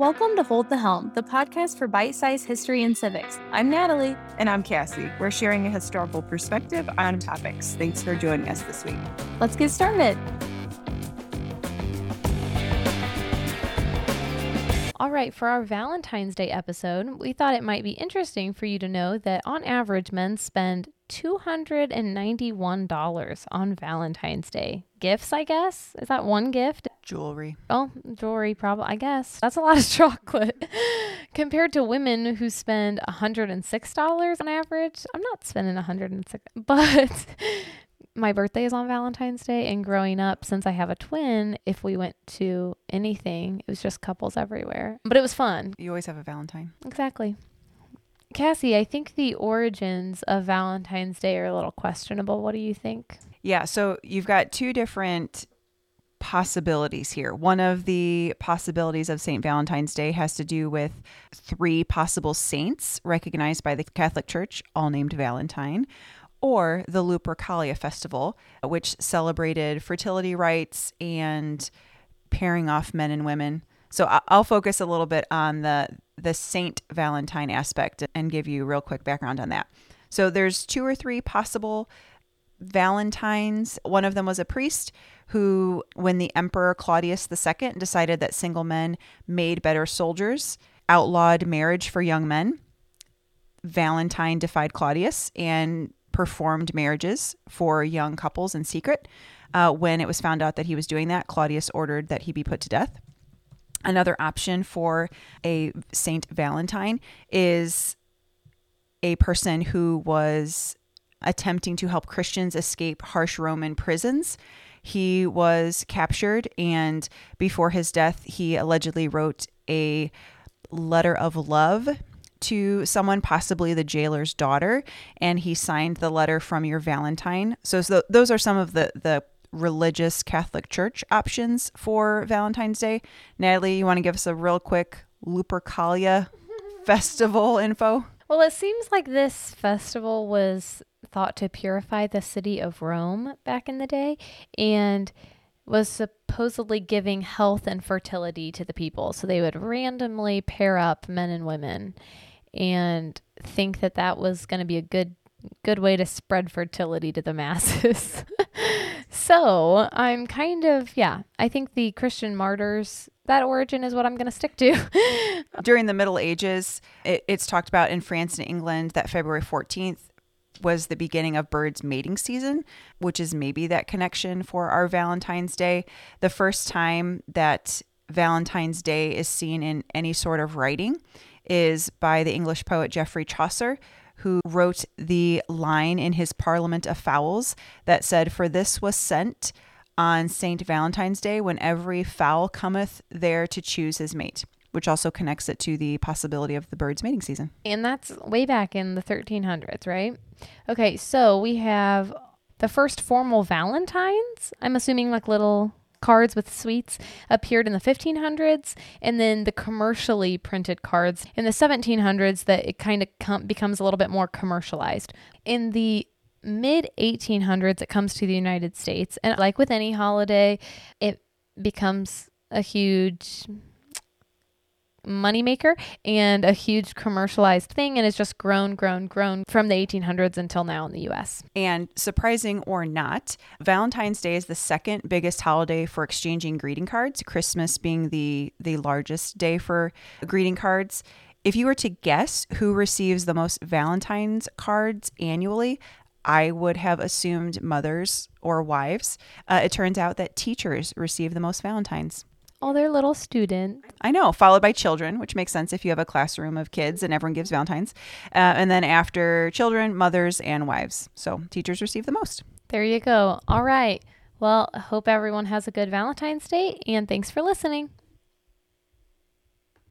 Welcome to Hold the Helm, the podcast for bite sized history and civics. I'm Natalie. And I'm Cassie. We're sharing a historical perspective on topics. Thanks for joining us this week. Let's get started. All right, for our Valentine's Day episode, we thought it might be interesting for you to know that on average, men spend $291 on Valentine's Day. Gifts, I guess? Is that one gift? Jewelry. Oh, jewelry, probably, I guess. That's a lot of chocolate. Compared to women who spend $106 on average. I'm not spending 106 but my birthday is on Valentine's Day. And growing up, since I have a twin, if we went to anything, it was just couples everywhere. But it was fun. You always have a Valentine. Exactly. Cassie, I think the origins of Valentine's Day are a little questionable. What do you think? Yeah, so you've got two different possibilities here. One of the possibilities of St. Valentine's Day has to do with three possible saints recognized by the Catholic Church, all named Valentine, or the Lupercalia Festival, which celebrated fertility rites and pairing off men and women. So I'll focus a little bit on the the Saint Valentine aspect and give you real quick background on that. So there's two or three possible Valentines. One of them was a priest who, when the Emperor Claudius II decided that single men made better soldiers, outlawed marriage for young men. Valentine defied Claudius and performed marriages for young couples in secret. Uh, when it was found out that he was doing that, Claudius ordered that he be put to death. Another option for a Saint Valentine is a person who was attempting to help Christians escape harsh Roman prisons. He was captured, and before his death, he allegedly wrote a letter of love to someone, possibly the jailer's daughter, and he signed the letter from your Valentine. So, so those are some of the the religious Catholic Church options for Valentine's Day. Natalie, you want to give us a real quick Lupercalia festival info? Well, it seems like this festival was thought to purify the city of Rome back in the day and was supposedly giving health and fertility to the people. So they would randomly pair up men and women and think that that was going to be a good good way to spread fertility to the masses. so I'm kind of, yeah, I think the Christian martyrs, that origin is what I'm going to stick to. During the Middle Ages, it, it's talked about in France and England that February 14th was the beginning of birds' mating season, which is maybe that connection for our Valentine's Day. The first time that Valentine's Day is seen in any sort of writing is by the English poet Geoffrey Chaucer, who wrote the line in his Parliament of Fowls that said, For this was sent on St. Valentine's Day when every fowl cometh there to choose his mate, which also connects it to the possibility of the bird's mating season. And that's way back in the 1300s, right? Okay, so we have the first formal Valentines. I'm assuming like little cards with sweets appeared in the 1500s and then the commercially printed cards in the 1700s that it kind of com- becomes a little bit more commercialized. In the mid 1800s it comes to the united states and like with any holiday it becomes a huge moneymaker and a huge commercialized thing and it's just grown, grown, grown from the 1800s until now in the US. And surprising or not, Valentine's Day is the second biggest holiday for exchanging greeting cards, Christmas being the the largest day for greeting cards. If you were to guess who receives the most Valentine's cards annually, I would have assumed mothers or wives. Uh, it turns out that teachers receive the most Valentines. All their little students. I know, followed by children, which makes sense if you have a classroom of kids and everyone gives Valentine's. Uh, and then after children, mothers, and wives. So teachers receive the most. There you go. All right. Well, hope everyone has a good Valentine's Day and thanks for listening.